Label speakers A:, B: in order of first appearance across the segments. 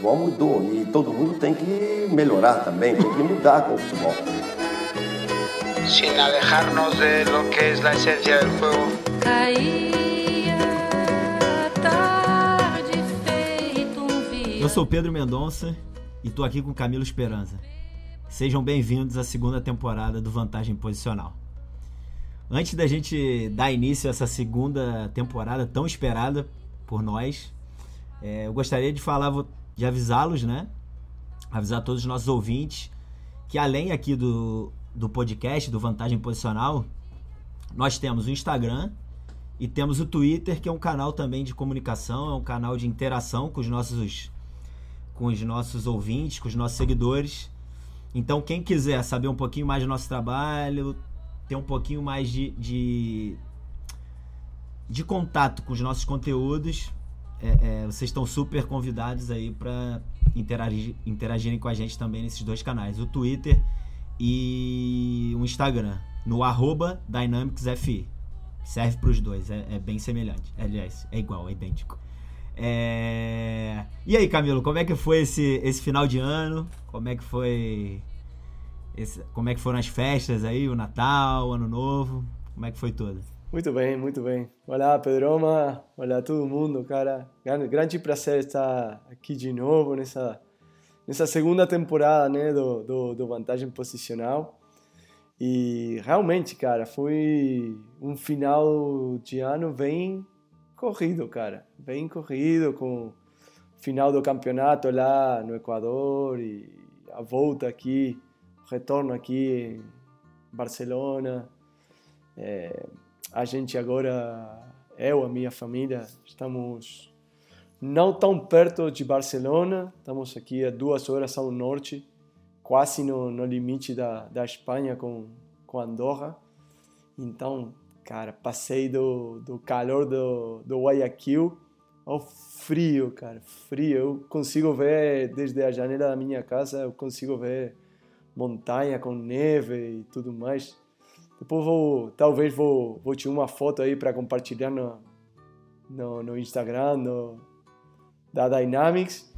A: futebol mudou e todo mundo tem que melhorar também, tem que mudar com o futebol.
B: Sin alejarnos de lo que es la esencia del juego.
C: Eu sou Pedro Mendonça e tô aqui com Camilo Esperança. Sejam bem-vindos à segunda temporada do Vantagem Posicional. Antes da gente dar início a essa segunda temporada tão esperada por nós, é, eu gostaria de falar, de avisá-los, né? Avisar todos os nossos ouvintes que além aqui do, do podcast, do Vantagem Posicional, nós temos o Instagram e temos o Twitter, que é um canal também de comunicação, é um canal de interação com os nossos, com os nossos ouvintes, com os nossos seguidores. Então, quem quiser saber um pouquinho mais do nosso trabalho, ter um pouquinho mais de, de, de contato com os nossos conteúdos, é, é, vocês estão super convidados aí para interagir, interagirem com a gente também nesses dois canais, o Twitter e o Instagram, no arroba DynamicsFI. Serve para os dois, é, é, bem semelhante. Aliás, é igual, é idêntico. É... E aí, Camilo, como é que foi esse, esse final de ano? Como é que foi esse, como é que foram as festas aí, o Natal, o Ano Novo? Como é que foi tudo?
D: Muito bem, muito bem. Olá, Pedroma. Olá, todo mundo, cara. Grande prazer estar aqui de novo nessa nessa segunda temporada, né, do, do, do Vantagem Posicional. E realmente, cara, foi um final de ano bem corrido, cara. Bem corrido, com o final do campeonato lá no Equador e a volta aqui retorno aqui em Barcelona. É, a gente agora, eu, a minha família, estamos não tão perto de Barcelona, estamos aqui a duas horas ao norte, quase no, no limite da, da Espanha com, com Andorra. Então, cara, passei do, do calor do, do Guayaquil ao frio, cara, frio. Eu consigo ver desde a janela da minha casa, eu consigo ver montanha com neve e tudo mais. Depois vou, talvez vou, vou tirar uma foto aí para compartilhar no, no, no, Instagram no, da Dynamics.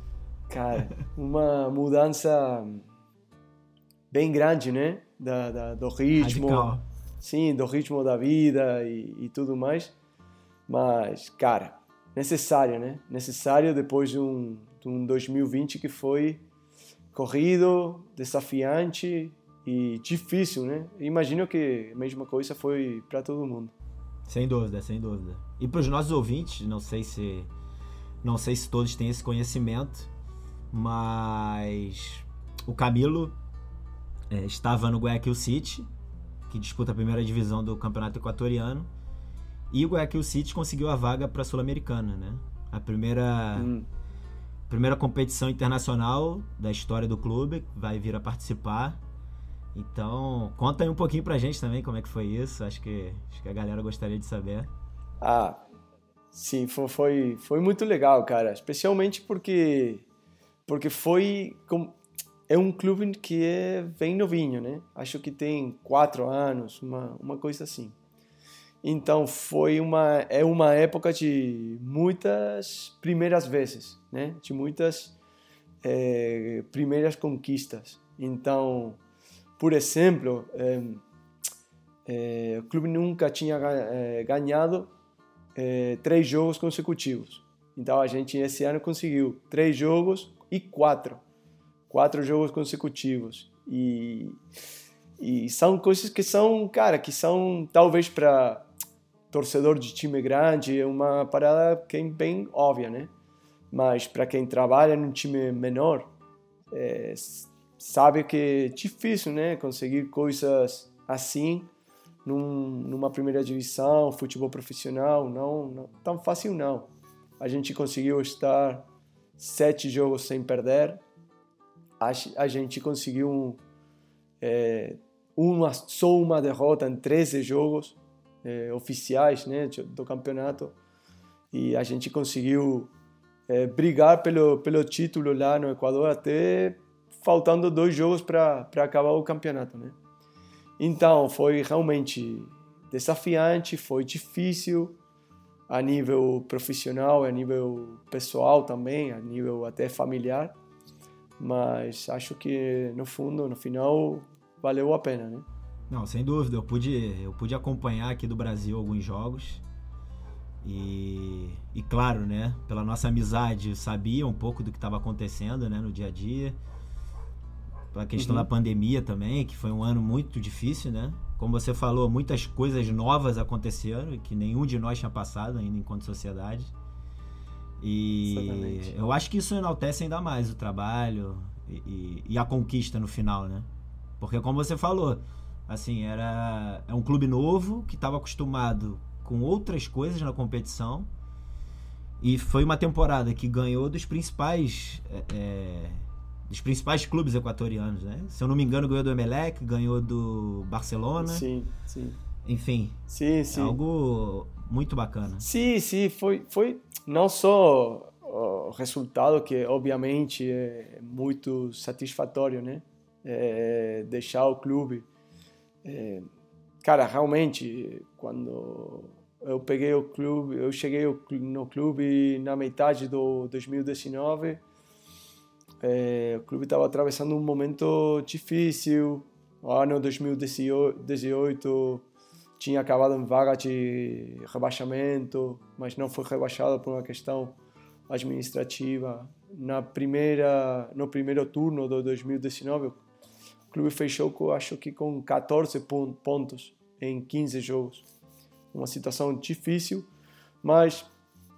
D: Cara, uma mudança bem grande, né? Da, da do ritmo. Radical. Sim, do ritmo da vida e, e tudo mais. Mas, cara, necessário, né? Necessário depois de um, de um 2020 que foi corrido, desafiante e difícil, né? Imagino que a mesma coisa foi para todo mundo.
C: Sem dúvida, sem dúvida. E para os nossos ouvintes, não sei se não sei se todos têm esse conhecimento, mas o Camilo é, estava no Guayaquil City, que disputa a primeira divisão do Campeonato Equatoriano, e o Guayaquil City conseguiu a vaga para a Sul-Americana, né? A primeira hum primeira competição internacional da história do clube, vai vir a participar. Então, conta aí um pouquinho pra gente também como é que foi isso. Acho que, acho que a galera gostaria de saber.
D: Ah, sim, foi, foi, muito legal, cara. Especialmente porque, porque foi. Com, é um clube que é bem novinho, né? Acho que tem quatro anos, uma, uma coisa assim. Então foi uma é uma época de muitas primeiras vezes, né? De muitas é, primeiras conquistas. Então, por exemplo, é, o clube nunca tinha ganhado três jogos consecutivos. Então a gente esse ano conseguiu três jogos e quatro, quatro jogos consecutivos e e são coisas que são, cara, que são talvez para torcedor de time grande é uma parada que é bem óbvia, né? Mas para quem trabalha num time menor, é, sabe que é difícil, né? Conseguir coisas assim num, numa primeira divisão, futebol profissional, não, não tão fácil não. A gente conseguiu estar sete jogos sem perder. A, a gente conseguiu é, uma, só uma derrota em 13 jogos é, oficiais né, do campeonato e a gente conseguiu é, brigar pelo, pelo título lá no Equador até faltando dois jogos para acabar o campeonato. Né? Então foi realmente desafiante, foi difícil. a nível profissional, a nível pessoal também, a nível até familiar. Mas acho que no fundo, no final, valeu a pena, né?
C: Não, sem dúvida. Eu pude, eu pude acompanhar aqui do Brasil alguns jogos. E, e claro, né, pela nossa amizade, sabia um pouco do que estava acontecendo, né, no dia a dia. A questão uhum. da pandemia também, que foi um ano muito difícil, né? Como você falou, muitas coisas novas aconteceram que nenhum de nós tinha passado ainda enquanto sociedade. E Exatamente. eu acho que isso enaltece ainda mais o trabalho e, e, e, a conquista no final, né? Porque como você falou, assim, era é um clube novo que estava acostumado com outras coisas na competição e foi uma temporada que ganhou dos principais é, é dos principais clubes equatorianos, né? Se eu não me engano, ganhou do Emelec, ganhou do Barcelona.
D: Sim, sim.
C: Enfim.
D: Sim, sim.
C: É algo muito bacana.
D: Sim, sim, foi foi não só o resultado que obviamente é muito satisfatório, né? É deixar o clube é, cara, realmente quando eu peguei o clube, eu cheguei no clube na metade do 2019 é, o clube estava atravessando um momento difícil. O ano 2018 tinha acabado em vaga de rebaixamento, mas não foi rebaixado por uma questão administrativa. Na primeira, no primeiro turno do 2019, o clube fechou, acho que com 14 pontos em 15 jogos. Uma situação difícil, mas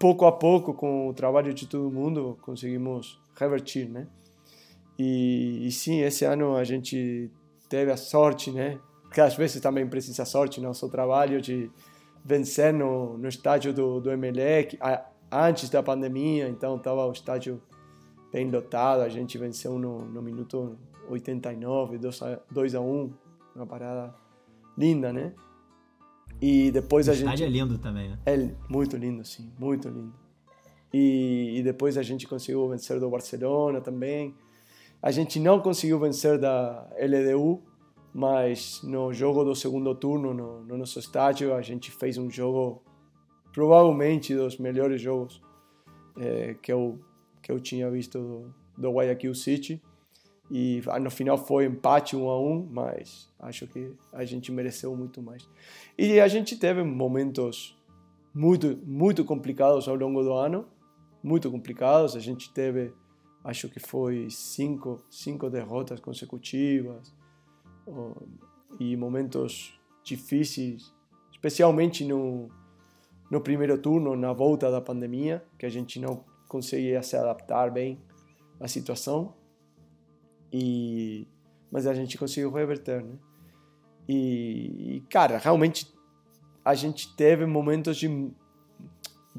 D: pouco a pouco, com o trabalho de todo mundo, conseguimos revertir, né? E, e, sim, esse ano a gente teve a sorte, né? Porque às vezes também precisa sorte, nosso trabalho de vencer no, no estádio do, do Emelec a, antes da pandemia, então estava o estádio bem lotado, a gente venceu no, no minuto 89, 2 a, 2 a 1, uma parada linda, né? E depois
C: o
D: a gente... O
C: estádio é lindo também, né?
D: É muito lindo, sim, muito lindo. E, e depois a gente conseguiu vencer do Barcelona também. A gente não conseguiu vencer da LDU, mas no jogo do segundo turno, no, no nosso estádio, a gente fez um jogo provavelmente dos melhores jogos é, que eu que eu tinha visto do, do Guayaquil City e no final foi empate um a um, mas acho que a gente mereceu muito mais. E a gente teve momentos muito muito complicados ao longo do ano, muito complicados. A gente teve, acho que foi cinco, cinco derrotas consecutivas e momentos difíceis, especialmente no, no primeiro turno, na volta da pandemia, que a gente não conseguia se adaptar bem à situação. E mas a gente conseguiu reverter, né? E, e cara, realmente a gente teve momentos de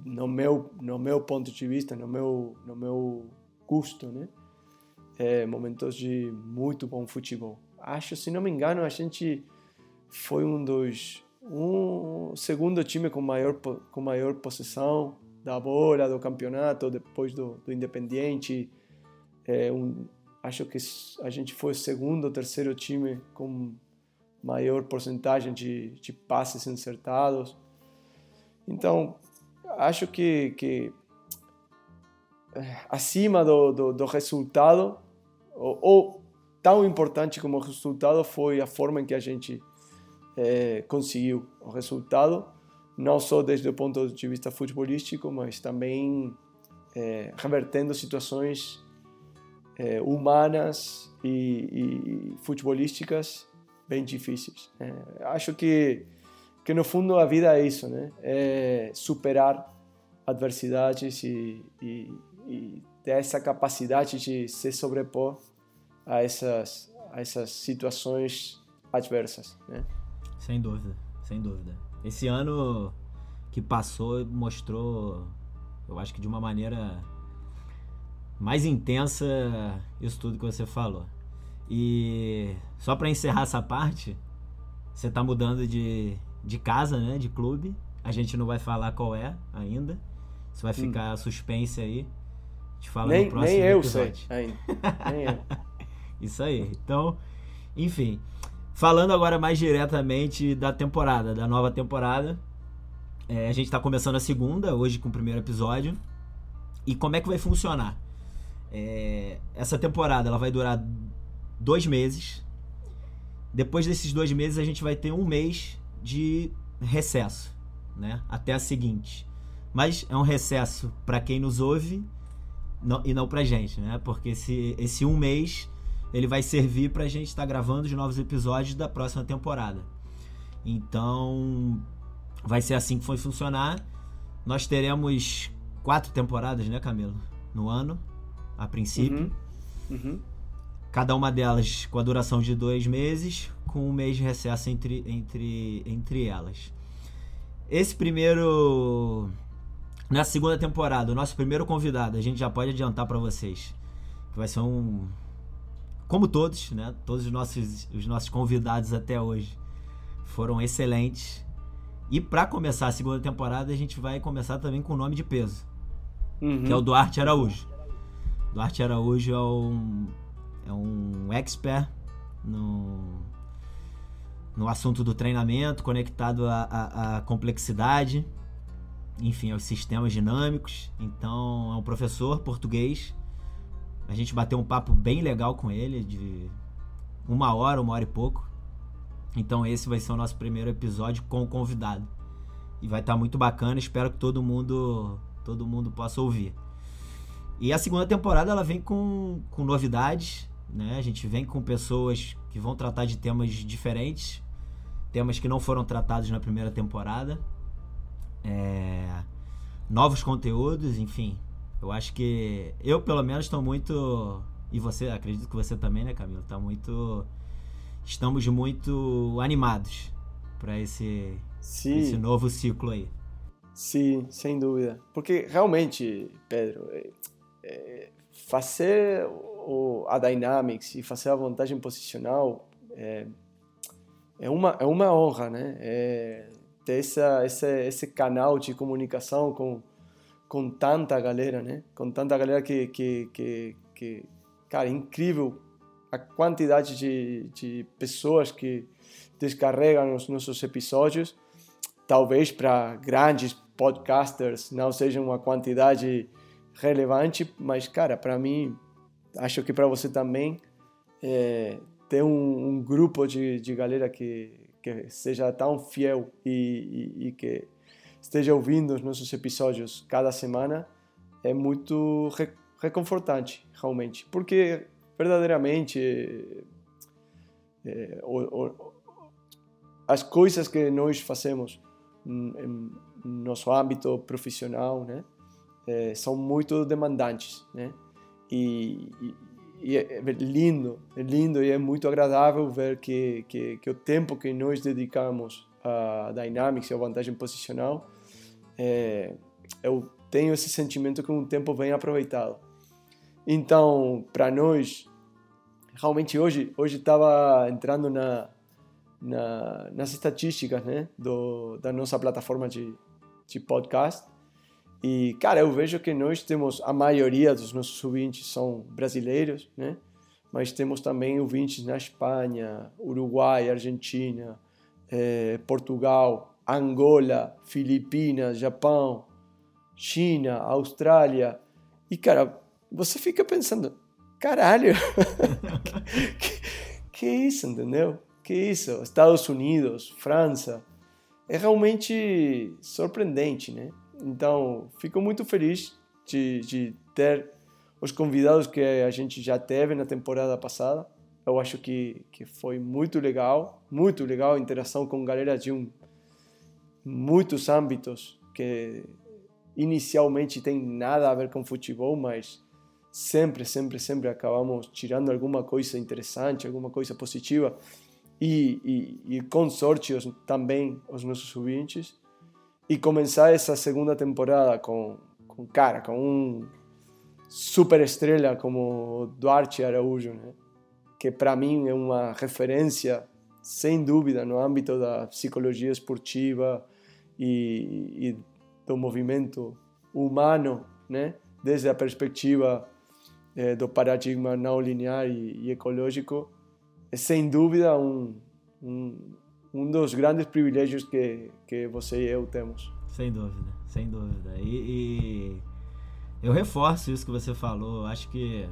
D: no meu no meu ponto de vista no meu no meu custo né? É, momentos de muito bom futebol. Acho se não me engano a gente foi um dos um segundo time com maior com maior possessão da bola do campeonato depois do, do Independiente. É, um, acho que a gente foi o segundo ou terceiro time com maior porcentagem de, de passes acertados então acho que, que eh, acima do, do, do resultado, ou, ou, tão importante como o resultado, foi a forma em que a gente é, conseguiu o resultado, não só desde o ponto de vista futebolístico, mas também é, revertendo situações é, humanas e, e, futebolísticas bem difíceis. acho que que no fundo a vida é isso, né? É superar adversidades e, e, e ter essa capacidade de se sobrepor a essas, a essas situações adversas, né?
C: Sem dúvida, sem dúvida. Esse ano que passou mostrou, eu acho que de uma maneira mais intensa isso tudo que você falou. E só para encerrar essa parte, você está mudando de, de casa, né? De clube. A gente não vai falar qual é ainda. Isso vai hum. ficar hum. suspense aí. A gente fala
D: nem,
C: no próximo
D: nem eu
C: episódio.
D: sei ainda. nem eu.
C: Isso aí. Então, enfim. Falando agora mais diretamente da temporada, da nova temporada. É, a gente está começando a segunda, hoje com o primeiro episódio. E como é que vai funcionar? É, essa temporada ela vai durar dois meses. Depois desses dois meses, a gente vai ter um mês de recesso, né? Até a seguinte. Mas é um recesso para quem nos ouve não, e não pra gente, né? Porque esse, esse um mês ele vai servir pra gente estar tá gravando os novos episódios da próxima temporada. Então, vai ser assim que vai funcionar. Nós teremos quatro temporadas, né, Camilo? No ano, a princípio. Uhum. Uhum. Cada uma delas com a duração de dois meses, com um mês de recesso entre, entre, entre elas. Esse primeiro. Na segunda temporada, o nosso primeiro convidado, a gente já pode adiantar para vocês. Que vai ser um. Como todos, né? Todos os nossos, os nossos convidados até hoje foram excelentes. E para começar a segunda temporada, a gente vai começar também com o nome de peso, uhum. que é o Duarte Araújo. Duarte Araújo é um, é um expert no, no assunto do treinamento, conectado à, complexidade, enfim, aos sistemas dinâmicos. Então, é um professor português. A gente bateu um papo bem legal com ele, de uma hora, uma hora e pouco. Então esse vai ser o nosso primeiro episódio com o convidado. E vai estar tá muito bacana, espero que todo mundo todo mundo possa ouvir. E a segunda temporada ela vem com, com novidades, né? A gente vem com pessoas que vão tratar de temas diferentes, temas que não foram tratados na primeira temporada. É, novos conteúdos, enfim. Eu acho que eu pelo menos estou muito e você, acredito que você também, né, Camilo, está muito estamos muito animados para esse, esse novo ciclo aí.
D: Sim, sem dúvida. Porque realmente, Pedro, é, é, fazer o, a Dynamics e fazer a vantagem posicional é, é, uma, é uma honra, né? É, ter essa, esse, esse canal de comunicação com, com tanta galera, né? Com tanta galera que, que, que, que cara, incrível a quantidade de, de pessoas que descarregam os nossos episódios, talvez para grandes podcasters não seja uma quantidade relevante, mas cara, para mim, acho que para você também é, ter um, um, grupo de, de galera que, que seja tão fiel e, e, e que esteja ouvindo os nossos episódios cada semana é muito reconfortante, realmente, porque verdadeiramente é, o, o, as coisas que nós fazemos em nosso âmbito profissional, né, é, são muito demandantes, né, e, e, é lindo, é lindo e é muito agradável ver que, que, que o tempo que nós dedicamos a Dynamics e a vantagem posicional, é, eu tenho esse sentimento que um tempo bem aproveitado. Então, para nós, realmente hoje hoje estava entrando na, na, nas estatísticas né, do, da nossa plataforma de, de podcast. E, cara, eu vejo que nós temos, a maioria dos nossos ouvintes são brasileiros, né? Mas temos também ouvintes na Espanha, Uruguai, Argentina, eh, Portugal, Angola, Filipinas, Japão, China, Austrália. E, cara, você fica pensando, caralho, que, que isso, entendeu? Que isso? Estados Unidos, França. É realmente surpreendente, né? Então, fico muito feliz de, de ter os convidados que a gente já teve na temporada passada. Eu acho que, que foi muito legal, muito legal a interação com galera de um, muitos âmbitos que inicialmente tem nada a ver com futebol, mas sempre, sempre, sempre acabamos tirando alguma coisa interessante, alguma coisa positiva e, e, e com sorte também os nossos ouvintes e começar essa segunda temporada com, com cara, com um super estrela como Duarte Araújo, né? que para mim é uma referência sem dúvida no âmbito da psicologia esportiva e, do movimento humano, né? desde a perspectiva é, do paradigma não linear e, ecológico é sem dúvida um, um dos grandes privilégios que, que você e eu temos.
C: Sem dúvida, sem dúvida. E, e, eu reforço isso que você falou. Acho que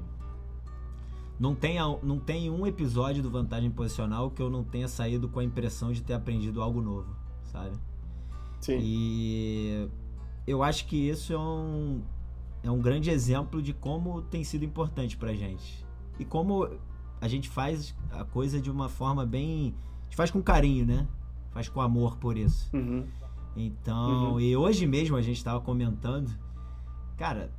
C: não tem, não tem um episódio do Vantagem Posicional que eu não tenha saído com a impressão de ter aprendido algo novo, sabe?
D: Sim.
C: E eu acho que isso é um, é um grande exemplo de como tem sido importante pra gente. E como a gente faz a coisa de uma forma bem. Gente faz com carinho, né? Faz com amor por isso.
D: Uhum.
C: Então, uhum. e hoje mesmo a gente estava comentando, cara,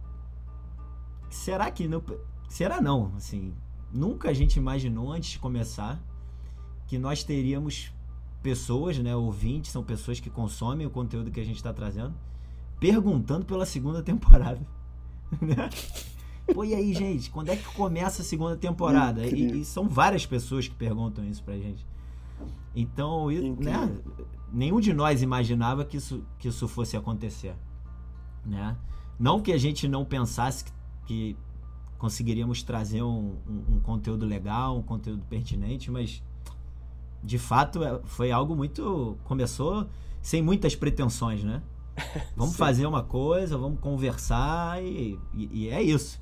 C: será que não. Será não, assim. Nunca a gente imaginou antes de começar que nós teríamos pessoas, né? Ouvintes, são pessoas que consomem o conteúdo que a gente está trazendo, perguntando pela segunda temporada. Né? Pô, e aí, gente, quando é que começa a segunda temporada? E, e, são várias pessoas que perguntam isso pra gente. Então, né, nenhum de nós imaginava que isso, que isso fosse acontecer. Né? Não que a gente não pensasse que, que conseguiríamos trazer um, um, um, conteúdo legal, um conteúdo pertinente, mas de fato é, foi algo muito. Começou sem muitas pretensões, né? Vamos fazer uma coisa, vamos conversar e, e, e, é isso.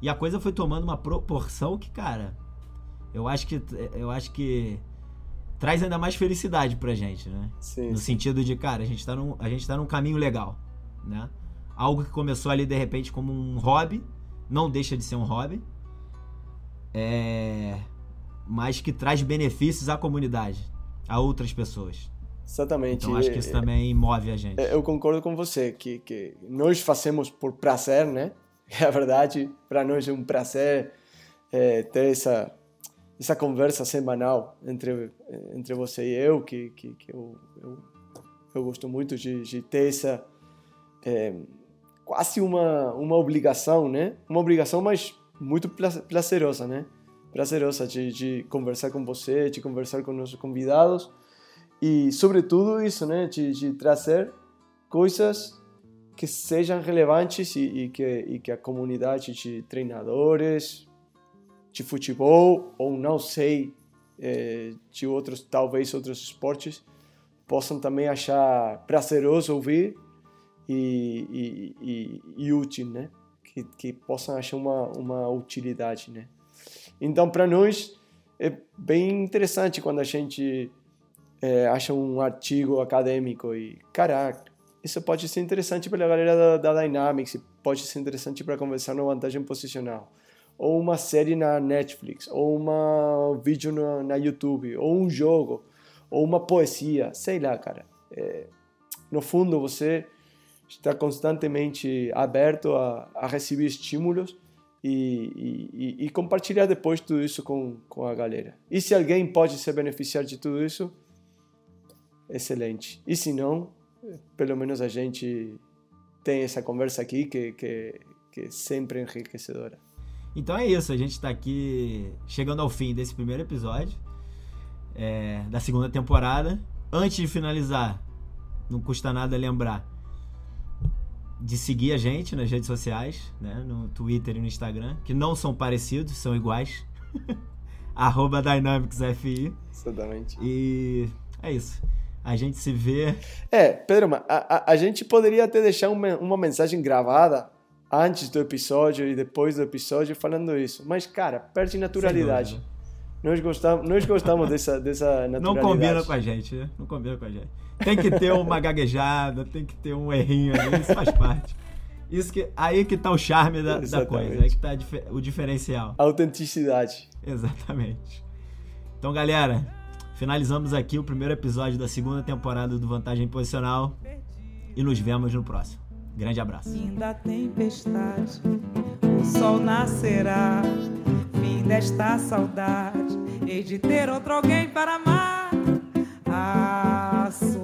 C: E a coisa foi tomando uma proporção que, cara, eu acho que eu acho que traz ainda mais felicidade pra gente, né?
D: Sim,
C: no sentido de, cara, a gente, tá num, a gente tá num caminho legal, né? Algo que começou ali de repente como um hobby, não deixa de ser um hobby, é... mas que traz benefícios à comunidade, a outras pessoas.
D: Exatamente.
C: Então acho que isso também move a gente.
D: Eu concordo com você que, que nós fazemos por prazer, né? É a verdade, para nós é um prazer é, ter essa essa conversa semanal entre entre você e eu que que, que eu, eu, eu gosto muito de, de ter essa é, quase uma uma obrigação né? Uma obrigação mas muito prazerosa né? Prazerosa de, de conversar com você de conversar com nossos convidados e sobretudo isso né? De, de trazer coisas que sejam relevantes e, e, que, e que a comunidade de treinadores de futebol ou não sei é, de outros talvez outros esportes possam também achar prazeroso ouvir e, e, e útil, né? Que, que possam achar uma, uma utilidade, né? Então, para nós é bem interessante quando a gente é, acha um artigo acadêmico e, caraca, isso pode ser interessante para a galera da, da Dynamics, pode ser interessante para conversar na vantagem posicional. Ou uma série na Netflix, ou um vídeo na, na YouTube, ou um jogo, ou uma poesia, sei lá, cara. É, no fundo, você está constantemente aberto a, a receber estímulos e, e, e, compartilhar depois tudo isso com, com a galera. E se alguém pode se beneficiar de tudo isso, excelente. E se não, pelo menos a gente tem essa conversa aqui que, que, que é sempre enriquecedora.
C: Então é isso, a gente está aqui chegando ao fim desse primeiro episódio é, da segunda temporada. Antes de finalizar, não custa nada lembrar de seguir a gente nas redes sociais, né, no Twitter e no Instagram, que não são parecidos, são iguais. Arroba DynamicsFI.
D: Exatamente.
C: E é isso. A gente se vê.
D: É, Pedro, a, a, a gente poderia até deixar uma, uma mensagem gravada antes do episódio e depois do episódio falando isso. Mas, cara, perde naturalidade. Nós gostamos, nós gostamos dessa, dessa naturalidade.
C: Não combina com a gente, né? Não combina com a gente. Tem que ter uma gaguejada, tem que ter um errinho ali, isso faz parte. Isso que, aí que tá o charme da, da coisa, aí que tá o diferencial.
D: Autenticidade.
C: Exatamente. Então, galera, Finalizamos aqui o primeiro episódio da segunda temporada do Vantagem Posicional e nos vemos no próximo. Grande abraço.
E: Fim da tempestade, o sol nascerá. Fim desta saudade, hei de ter outro alguém para amar. Ah, sou